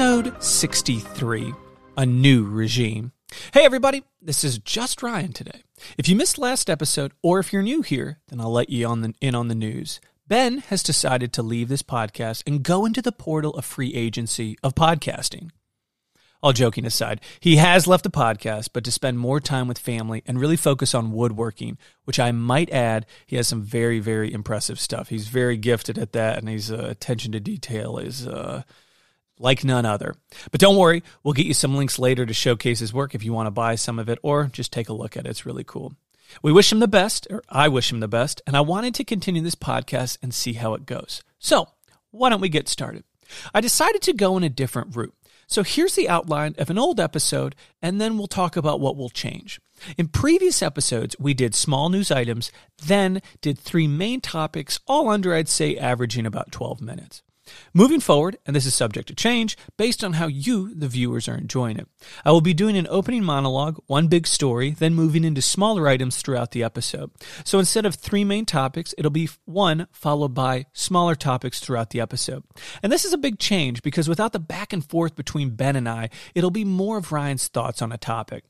Episode 63 A New Regime. Hey, everybody, this is just Ryan today. If you missed last episode, or if you're new here, then I'll let you on the, in on the news. Ben has decided to leave this podcast and go into the portal of free agency of podcasting. All joking aside, he has left the podcast, but to spend more time with family and really focus on woodworking, which I might add, he has some very, very impressive stuff. He's very gifted at that, and his uh, attention to detail is uh, like none other. But don't worry, we'll get you some links later to showcase his work if you want to buy some of it or just take a look at it. It's really cool. We wish him the best, or I wish him the best, and I wanted to continue this podcast and see how it goes. So, why don't we get started? I decided to go in a different route. So here's the outline of an old episode, and then we'll talk about what will change. In previous episodes, we did small news items, then did three main topics, all under, I'd say, averaging about 12 minutes. Moving forward, and this is subject to change based on how you, the viewers, are enjoying it, I will be doing an opening monologue, one big story, then moving into smaller items throughout the episode. So instead of three main topics, it'll be one followed by smaller topics throughout the episode. And this is a big change because without the back and forth between Ben and I, it'll be more of Ryan's thoughts on a topic.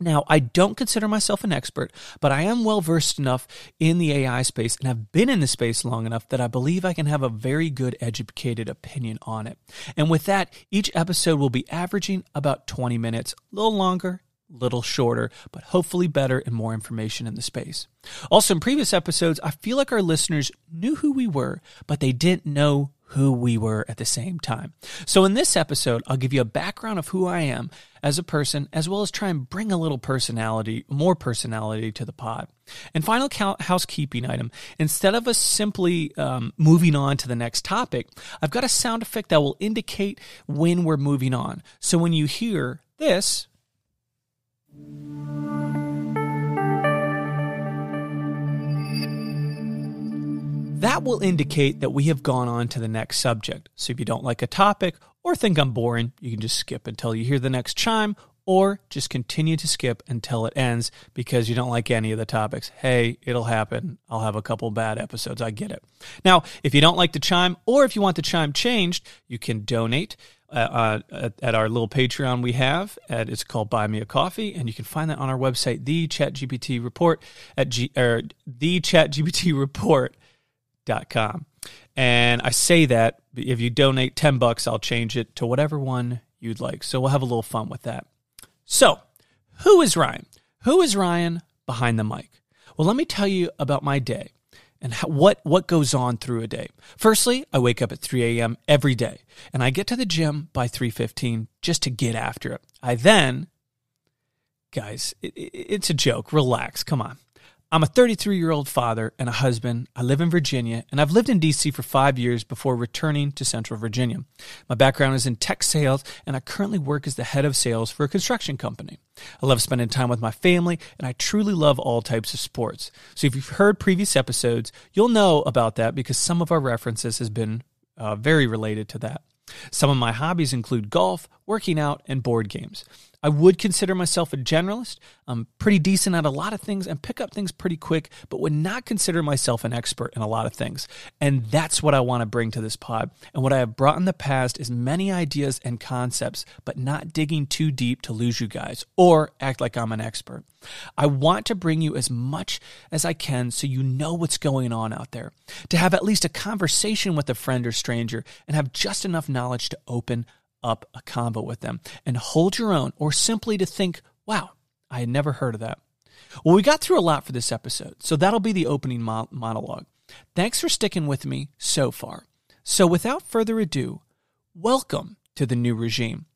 Now, I don't consider myself an expert, but I am well versed enough in the AI space and have been in the space long enough that I believe I can have a very good educated opinion on it. And with that, each episode will be averaging about 20 minutes, a little longer, a little shorter, but hopefully better and more information in the space. Also, in previous episodes, I feel like our listeners knew who we were, but they didn't know who we were at the same time. So, in this episode, I'll give you a background of who I am as a person, as well as try and bring a little personality, more personality to the pod. And final housekeeping item instead of us simply um, moving on to the next topic, I've got a sound effect that will indicate when we're moving on. So, when you hear this, that will indicate that we have gone on to the next subject. So if you don't like a topic or think I'm boring, you can just skip until you hear the next chime or just continue to skip until it ends because you don't like any of the topics. Hey, it'll happen. I'll have a couple bad episodes. I get it. Now, if you don't like the chime or if you want the chime changed, you can donate. Uh, uh, at, our little Patreon we have. It's called Buy Me a Coffee, and you can find that on our website, the ChatGPT Report at G, or the ChatGPT Report com. And I say that if you donate 10 bucks, I'll change it to whatever one you'd like. So we'll have a little fun with that. So, who is Ryan? Who is Ryan behind the mic? Well, let me tell you about my day and how, what what goes on through a day. Firstly, I wake up at 3 a.m. every day, and I get to the gym by 3:15 just to get after it. I then, guys, it, it, it's a joke. Relax. Come on. I'm a 33 year old father and a husband. I live in Virginia, and I've lived in DC for five years before returning to Central Virginia. My background is in tech sales, and I currently work as the head of sales for a construction company. I love spending time with my family, and I truly love all types of sports. So if you've heard previous episodes, you'll know about that because some of our references has been uh, very related to that. Some of my hobbies include golf, working out, and board games. I would consider myself a generalist. I'm pretty decent at a lot of things and pick up things pretty quick, but would not consider myself an expert in a lot of things. And that's what I want to bring to this pod. And what I have brought in the past is many ideas and concepts, but not digging too deep to lose you guys or act like I'm an expert. I want to bring you as much as I can so you know what's going on out there, to have at least a conversation with a friend or stranger and have just enough knowledge to open up a convo with them and hold your own, or simply to think, wow, I had never heard of that. Well, we got through a lot for this episode, so that'll be the opening mo- monologue. Thanks for sticking with me so far. So, without further ado, welcome to the new regime.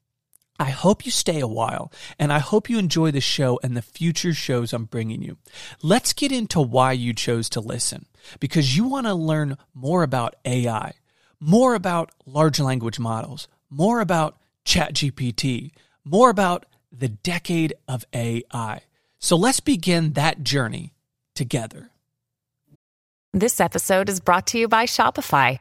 I hope you stay a while, and I hope you enjoy the show and the future shows I'm bringing you. Let's get into why you chose to listen, because you want to learn more about AI, more about large language models, more about ChatGPT, more about the decade of AI. So let's begin that journey together. This episode is brought to you by Shopify.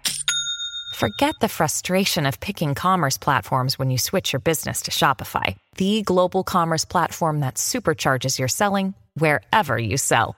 Forget the frustration of picking commerce platforms when you switch your business to Shopify, the global commerce platform that supercharges your selling wherever you sell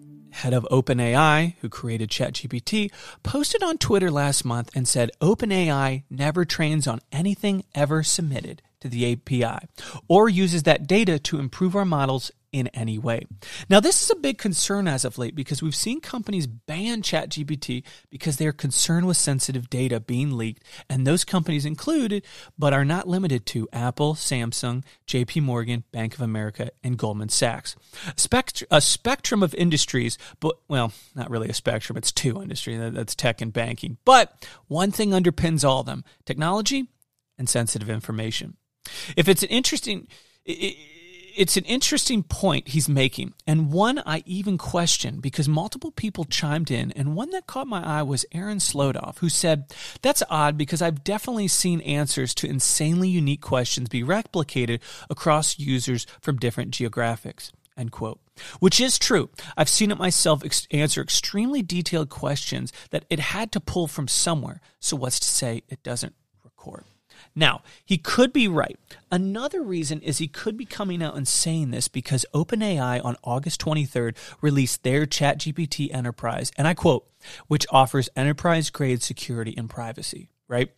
head of OpenAI, who created ChatGPT, posted on Twitter last month and said OpenAI never trains on anything ever submitted to the API or uses that data to improve our models in any way. Now, this is a big concern as of late because we've seen companies ban ChatGPT because they're concerned with sensitive data being leaked, and those companies included, but are not limited to Apple, Samsung, JP Morgan, Bank of America, and Goldman Sachs. A spectrum of industries, but well, not really a spectrum, it's two industries that's tech and banking. But one thing underpins all of them technology and sensitive information. If it's an interesting, it's an interesting point he's making, and one I even question because multiple people chimed in, and one that caught my eye was Aaron Slodov, who said, That's odd because I've definitely seen answers to insanely unique questions be replicated across users from different geographics. End quote. Which is true. I've seen it myself ex- answer extremely detailed questions that it had to pull from somewhere. So, what's to say it doesn't record? Now, he could be right. Another reason is he could be coming out and saying this because OpenAI on August 23rd released their ChatGPT Enterprise, and I quote, which offers enterprise grade security and privacy, right?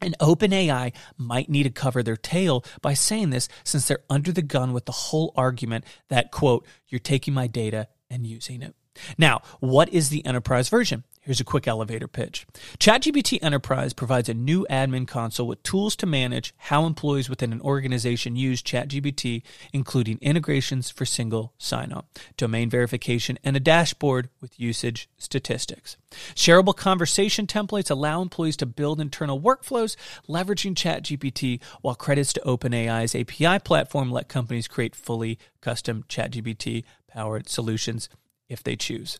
And OpenAI might need to cover their tail by saying this since they're under the gun with the whole argument that, quote, you're taking my data and using it. Now, what is the enterprise version? Here's a quick elevator pitch. ChatGPT Enterprise provides a new admin console with tools to manage how employees within an organization use ChatGPT, including integrations for single sign on, domain verification, and a dashboard with usage statistics. Shareable conversation templates allow employees to build internal workflows leveraging ChatGPT, while credits to OpenAI's API platform let companies create fully custom ChatGPT powered solutions if they choose.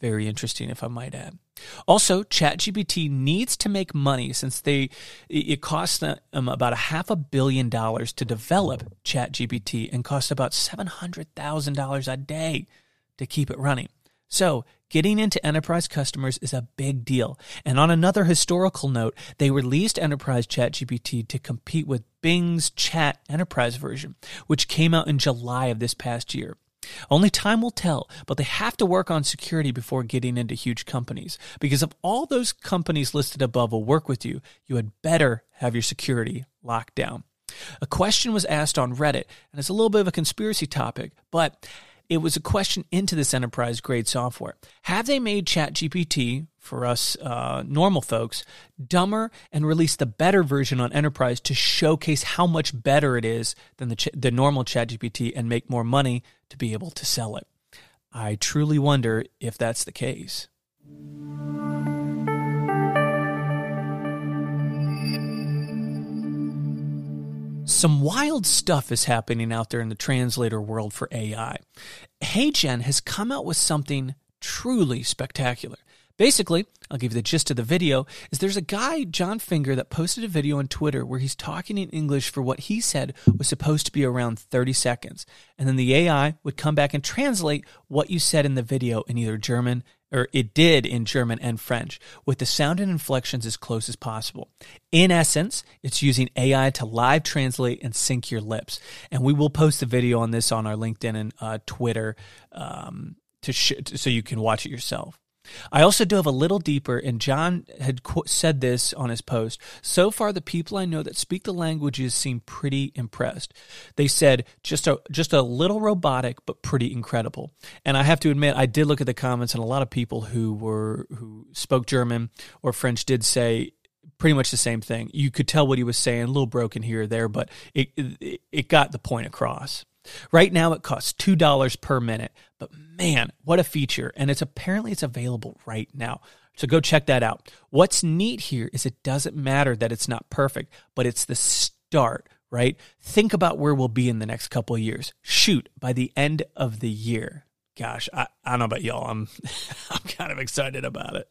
Very interesting, if I might add. Also, ChatGPT needs to make money since they it costs them um, about a half a billion dollars to develop ChatGPT and costs about seven hundred thousand dollars a day to keep it running. So, getting into enterprise customers is a big deal. And on another historical note, they released Enterprise ChatGPT to compete with Bing's Chat Enterprise version, which came out in July of this past year. Only time will tell, but they have to work on security before getting into huge companies. Because if all those companies listed above will work with you, you had better have your security locked down. A question was asked on Reddit, and it's a little bit of a conspiracy topic, but it was a question into this enterprise grade software. Have they made ChatGPT for us uh, normal folks dumber and released the better version on enterprise to showcase how much better it is than the, ch- the normal ChatGPT and make more money to be able to sell it? I truly wonder if that's the case. Some wild stuff is happening out there in the translator world for AI. HeyGen has come out with something truly spectacular. Basically, I'll give you the gist of the video, is there's a guy, Jon Finger, that posted a video on Twitter where he's talking in English for what he said was supposed to be around 30 seconds. And then the AI would come back and translate what you said in the video in either German, or it did in German and French, with the sound and inflections as close as possible. In essence, it's using AI to live translate and sync your lips. And we will post a video on this on our LinkedIn and uh, Twitter um, to sh- so you can watch it yourself. I also dove a little deeper, and Jon had qu- said this on his post. So far, the people I know that speak the languages seem pretty impressed. They said just a just a little robotic, but pretty incredible. And I have to admit, I did look at the comments, and a lot of people who were who spoke German or French did say pretty much the same thing. You could tell what he was saying, a little broken here or there, but it it, it got the point across. Right now it costs $2 per minute, but man, what a feature. And it's apparently it's available right now. So go check that out. What's neat here is it doesn't matter that it's not perfect, but it's the start, right? Think about where we'll be in the next couple of years. Shoot, by the end of the year. Gosh, I, I don't know about y'all. I'm I'm kind of excited about it.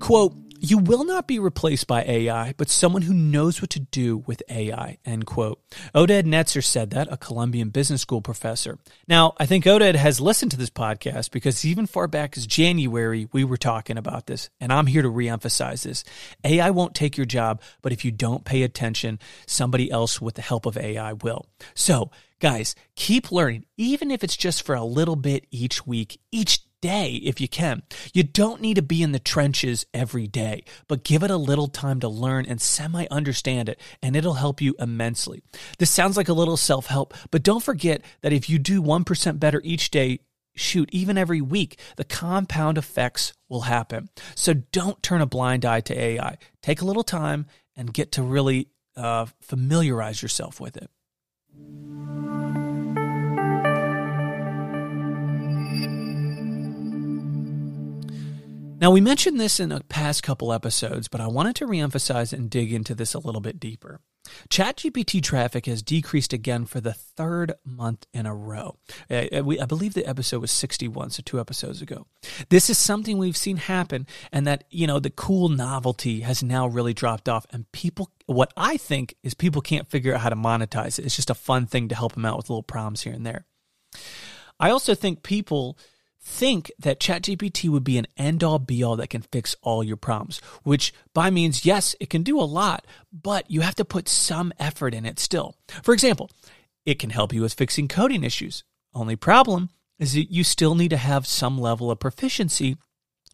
Quote you will not be replaced by AI, but someone who knows what to do with AI, end quote. Oded Netzer said that, a Columbian Business School professor. Now, I think Oded has listened to this podcast because even far back as January, we were talking about this, and I'm here to reemphasize this. AI won't take your job, but if you don't pay attention, somebody else with the help of AI will. So, guys, keep learning, even if it's just for a little bit each week, each day if you can. You don't need to be in the trenches every day, but give it a little time to learn and semi understand it, and it'll help you immensely. This sounds like a little self help, but don't forget that if you do 1% better each day, shoot, even every week, the compound effects will happen. So don't turn a blind eye to AI. Take a little time and get to really uh, familiarize yourself with it. Now, we mentioned this in a past couple episodes, but I wanted to reemphasize and dig into this a little bit deeper. ChatGPT traffic has decreased again for the third month in a row. Uh, uh, I, I, believe the episode was 61, so two episodes ago. This is something we've seen happen, and that, you know, the cool novelty has now really dropped off. And people, what I think is people can't figure out how to monetize it. It's just a fun thing to help them out with little problems here and there. I also think people think that ChatGPT would be an end all be all that can fix all your problems, which by means, yes, it can do a lot, but you have to put some effort in it still. For example, it can help you with fixing coding issues. Only problem is that you still need to have some level of proficiency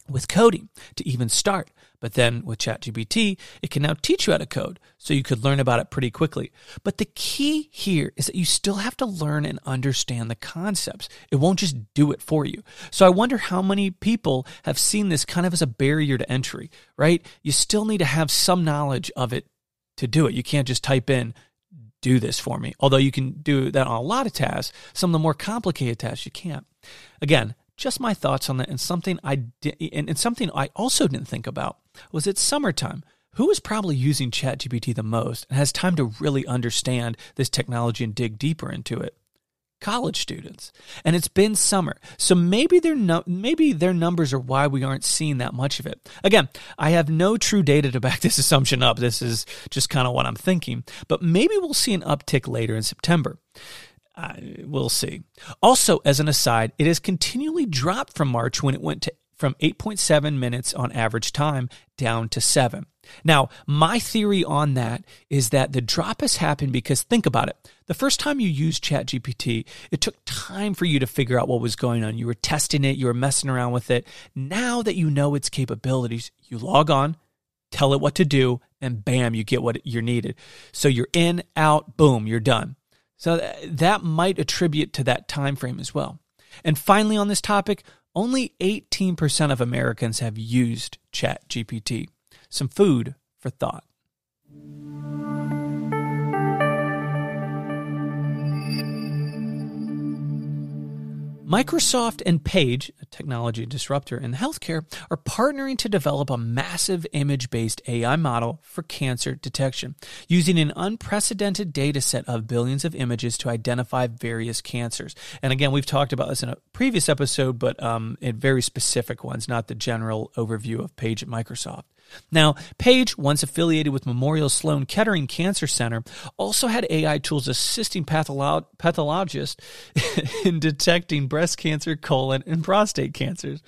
with coding to even start. But then with ChatGPT, it can now teach you how to code, so you could learn about it pretty quickly. But the key here is that you still have to learn and understand the concepts. It won't just do it for you. So I wonder how many people have seen this kind of as a barrier to entry, right? You still need to have some knowledge of it to do it. You can't just type in, do this for me. Although you can do that on a lot of tasks, some of the more complicated tasks you can't. Again, just my thoughts on that and something I did, and, something I also didn't think about was it's summertime. Who is probably using ChatGPT the most and has time to really understand this technology and dig deeper into it? College students. And it's been summer. So maybe their no, maybe their numbers are why we aren't seeing that much of it. Again, I have no true data to back this assumption up. This is just kind of what I'm thinking. But maybe we'll see an uptick later in September. Uh, we'll see. Also, as an aside, it has continually dropped from March when it went to from 8.7 minutes on average time down to 7. Now, my theory on that is that the drop has happened because think about it. The first time you used ChatGPT, it took time for you to figure out what was going on. You were testing it, you were messing around with it. Now that you know its capabilities, you log on, tell it what to do, and bam, you get what you're needed. So you're in, out, boom, you're done. So that might attribute to that time frame as well. And finally, on this topic, only 18% of Americans have used ChatGPT. Some food for thought. Microsoft and Paige, a technology disruptor in healthcare, are partnering to develop a massive image based AI model for cancer detection, using an unprecedented data set of billions of images to identify various cancers. And again, we've talked about this in a previous episode, but um, in very specific ones, not the general overview of Paige at Microsoft. Now, Paige, once affiliated with Memorial Sloan Kettering Cancer Center, also had AI tools assisting patholo- pathologists in detecting breast cancer, colon, and prostate cancers.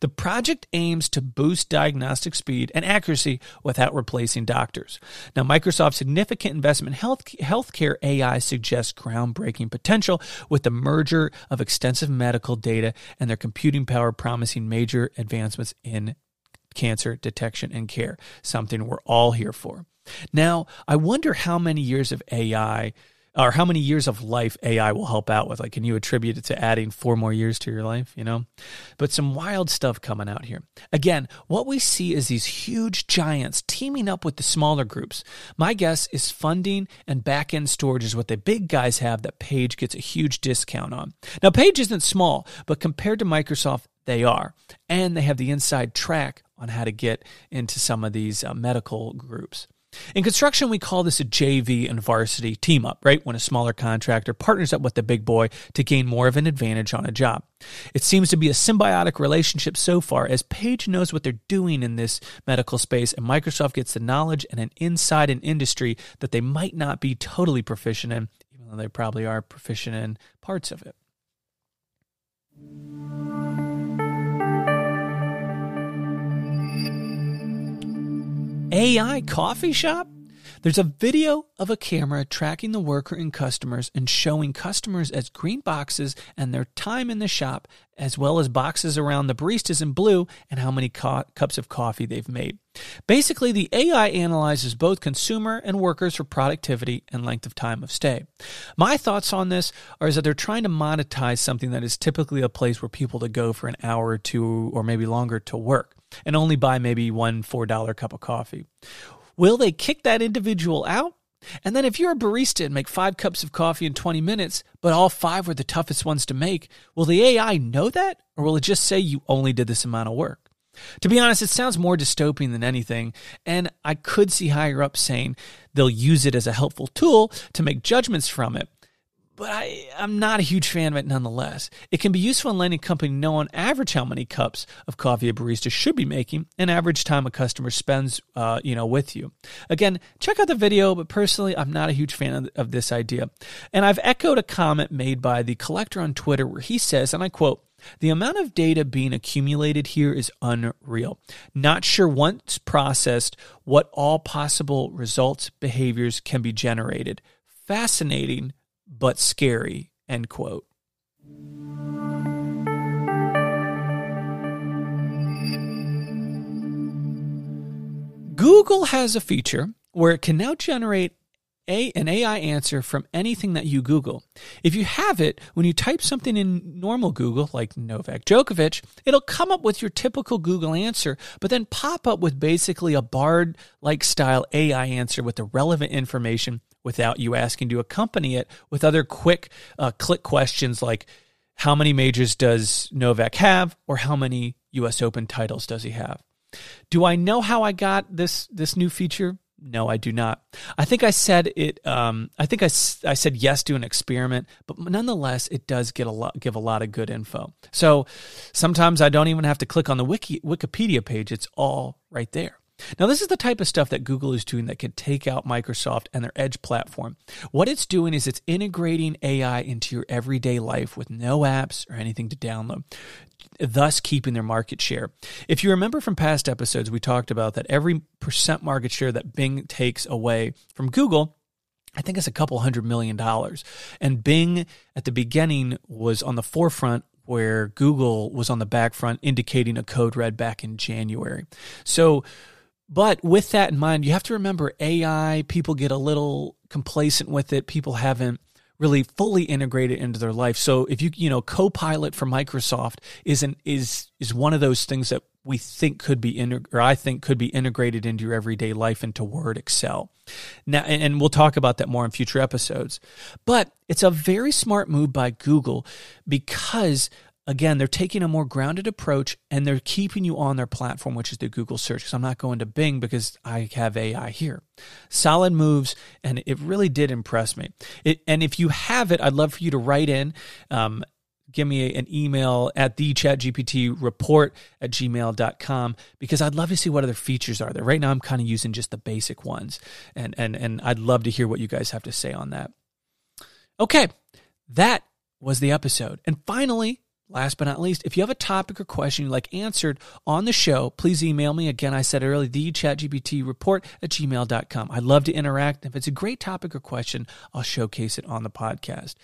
The project aims to boost diagnostic speed and accuracy without replacing doctors. Now, Microsoft's significant investment in health, healthcare AI suggests groundbreaking potential with the merger of extensive medical data and their computing power promising major advancements in cancer detection and care, something we're all here for. Now, I wonder how many years of AI or how many years of life AI will help out with. Like, can you attribute it to adding four more years to your life, you know? But some wild stuff coming out here. Again, what we see is these huge giants teaming up with the smaller groups. My guess is funding and back end storage is what the big guys have that Paige gets a huge discount on. Now, Paige isn't small, but compared to Microsoft, they are. And they have the inside track on how to get into some of these uh, medical groups. In construction, we call this a JV and varsity team up, right? When a smaller contractor partners up with the big boy to gain more of an advantage on a job. It seems to be a symbiotic relationship so far as Paige knows what they're doing in this medical space and Microsoft gets the knowledge and an inside an industry that they might not be totally proficient in, even though they probably are proficient in parts of it. AI coffee shop? There's a video of a camera tracking the worker and customers and showing customers as green boxes and their time in the shop, as well as boxes around the baristas in blue and how many co- cups of coffee they've made. Basically, the AI analyzes both consumer and workers for productivity and length of time of stay. My thoughts on this are is that they're trying to monetize something that is typically a place where people to go for an hour or two or maybe longer to work and only buy maybe one $4 cup of coffee. Will they kick that individual out? And then if you're a barista and make five cups of coffee in 20 minutes, but all five were the toughest ones to make, will the AI know that? Or will it just say you only did this amount of work? To be honest, it sounds more dystopian than anything, and I could see higher up saying they'll use it as a helpful tool to make judgments from it but I, I'm not a huge fan of it nonetheless. It can be useful in letting a company know on average how many cups of coffee a barista should be making and average time a customer spends, uh, you know, with you. Again, check out the video, but personally, I'm not a huge fan of, of this idea. And I've echoed a comment made by the collector on Twitter where he says, and I quote, the amount of data being accumulated here is unreal. Not sure once processed what all possible results, behaviors can be generated. Fascinating, but scary, end quote. Google has a feature where it can now generate a, an AI answer from anything that you Google. If you have it, when you type something in normal Google, like Novak Djokovic, it'll come up with your typical Google answer, but then pop up with basically a Bard like style AI answer with the relevant information without you asking to accompany it with other quick uh, click questions like how many majors does Novak have or how many US Open titles does he have? Do I know how I got this this new feature? No, I do not. I think I said it. Um, I think I, I said yes to an experiment, but nonetheless, it does get a lot, give a lot of good info. So sometimes I don't even have to click on the wiki, Wikipedia page; it's all right there. Now, this is the type of stuff that Google is doing that could take out Microsoft and their Edge platform. What it's doing is it's integrating AI into your everyday life with no apps or anything to download, thus keeping their market share. If you remember from past episodes, we talked about that every percent market share that Bing takes away from Google I think it's a couple hundred million dollars. And Bing at the beginning was on the forefront where Google was on the back front indicating a code red back in January. So but with that in mind, you have to remember AI, people get a little complacent with it. People haven't really fully integrated into their life. So if you, you know, Copilot for Microsoft is an, is, is one of those things that we think could be, or I think could be integrated into your everyday life into Word, Excel. Now, and we'll talk about that more in future episodes. But it's a very smart move by Google because again, they're taking a more grounded approach and they're keeping you on their platform, which is the Google search. Because I'm not going to Bing because I have AI here. Solid moves, and it really did impress me. It, and if you have it, I'd love for you to write in. Um, give me an email at the chatgpt report at gmail.com because I'd love to see what other features are there. Right now I'm kind of using just the basic ones and and and I'd love to hear what you guys have to say on that. Okay, that was the episode. And finally, Last but not least, if you have a topic or question you'd like answered on the show, please email me. Again, I said earlier, the chatgpt report at gmail.com. I'd love to interact. If it's a great topic or question, I'll showcase it on the podcast.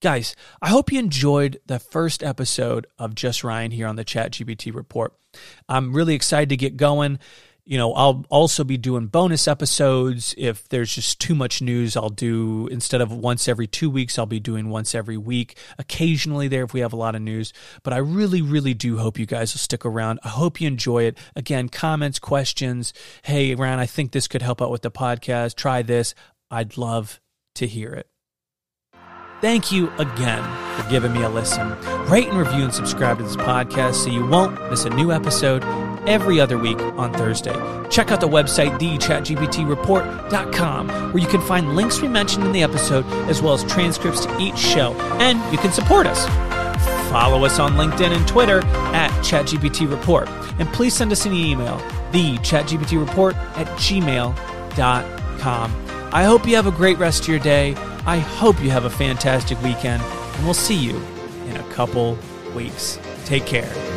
Guys, I hope you enjoyed the first episode of Just Ryan here on the ChatGPT report. I'm really excited to get going you know, I'll also be doing bonus episodes. If there's just too much news, I'll do instead of once every two weeks, I'll be doing once every week. Occasionally, there if we have a lot of news. But I really, really do hope you guys will stick around. I hope you enjoy it. Again, comments, questions. Hey, Ryan, I think this could help out with the podcast. Try this. I'd love to hear it. Thank you again for giving me a listen. Rate and review and subscribe to this podcast so you won't miss a new episode every other week on Thursday. Check out the website, thechatgptreport.com, where you can find links we mentioned in the episode, as well as transcripts to each show, and you can support us. Follow us on LinkedIn and Twitter at ChatGPT And please send us an email, thechatgptreport at gmail.com. I hope you have a great rest of your day. I hope you have a fantastic weekend, and we'll see you in a couple weeks. Take care.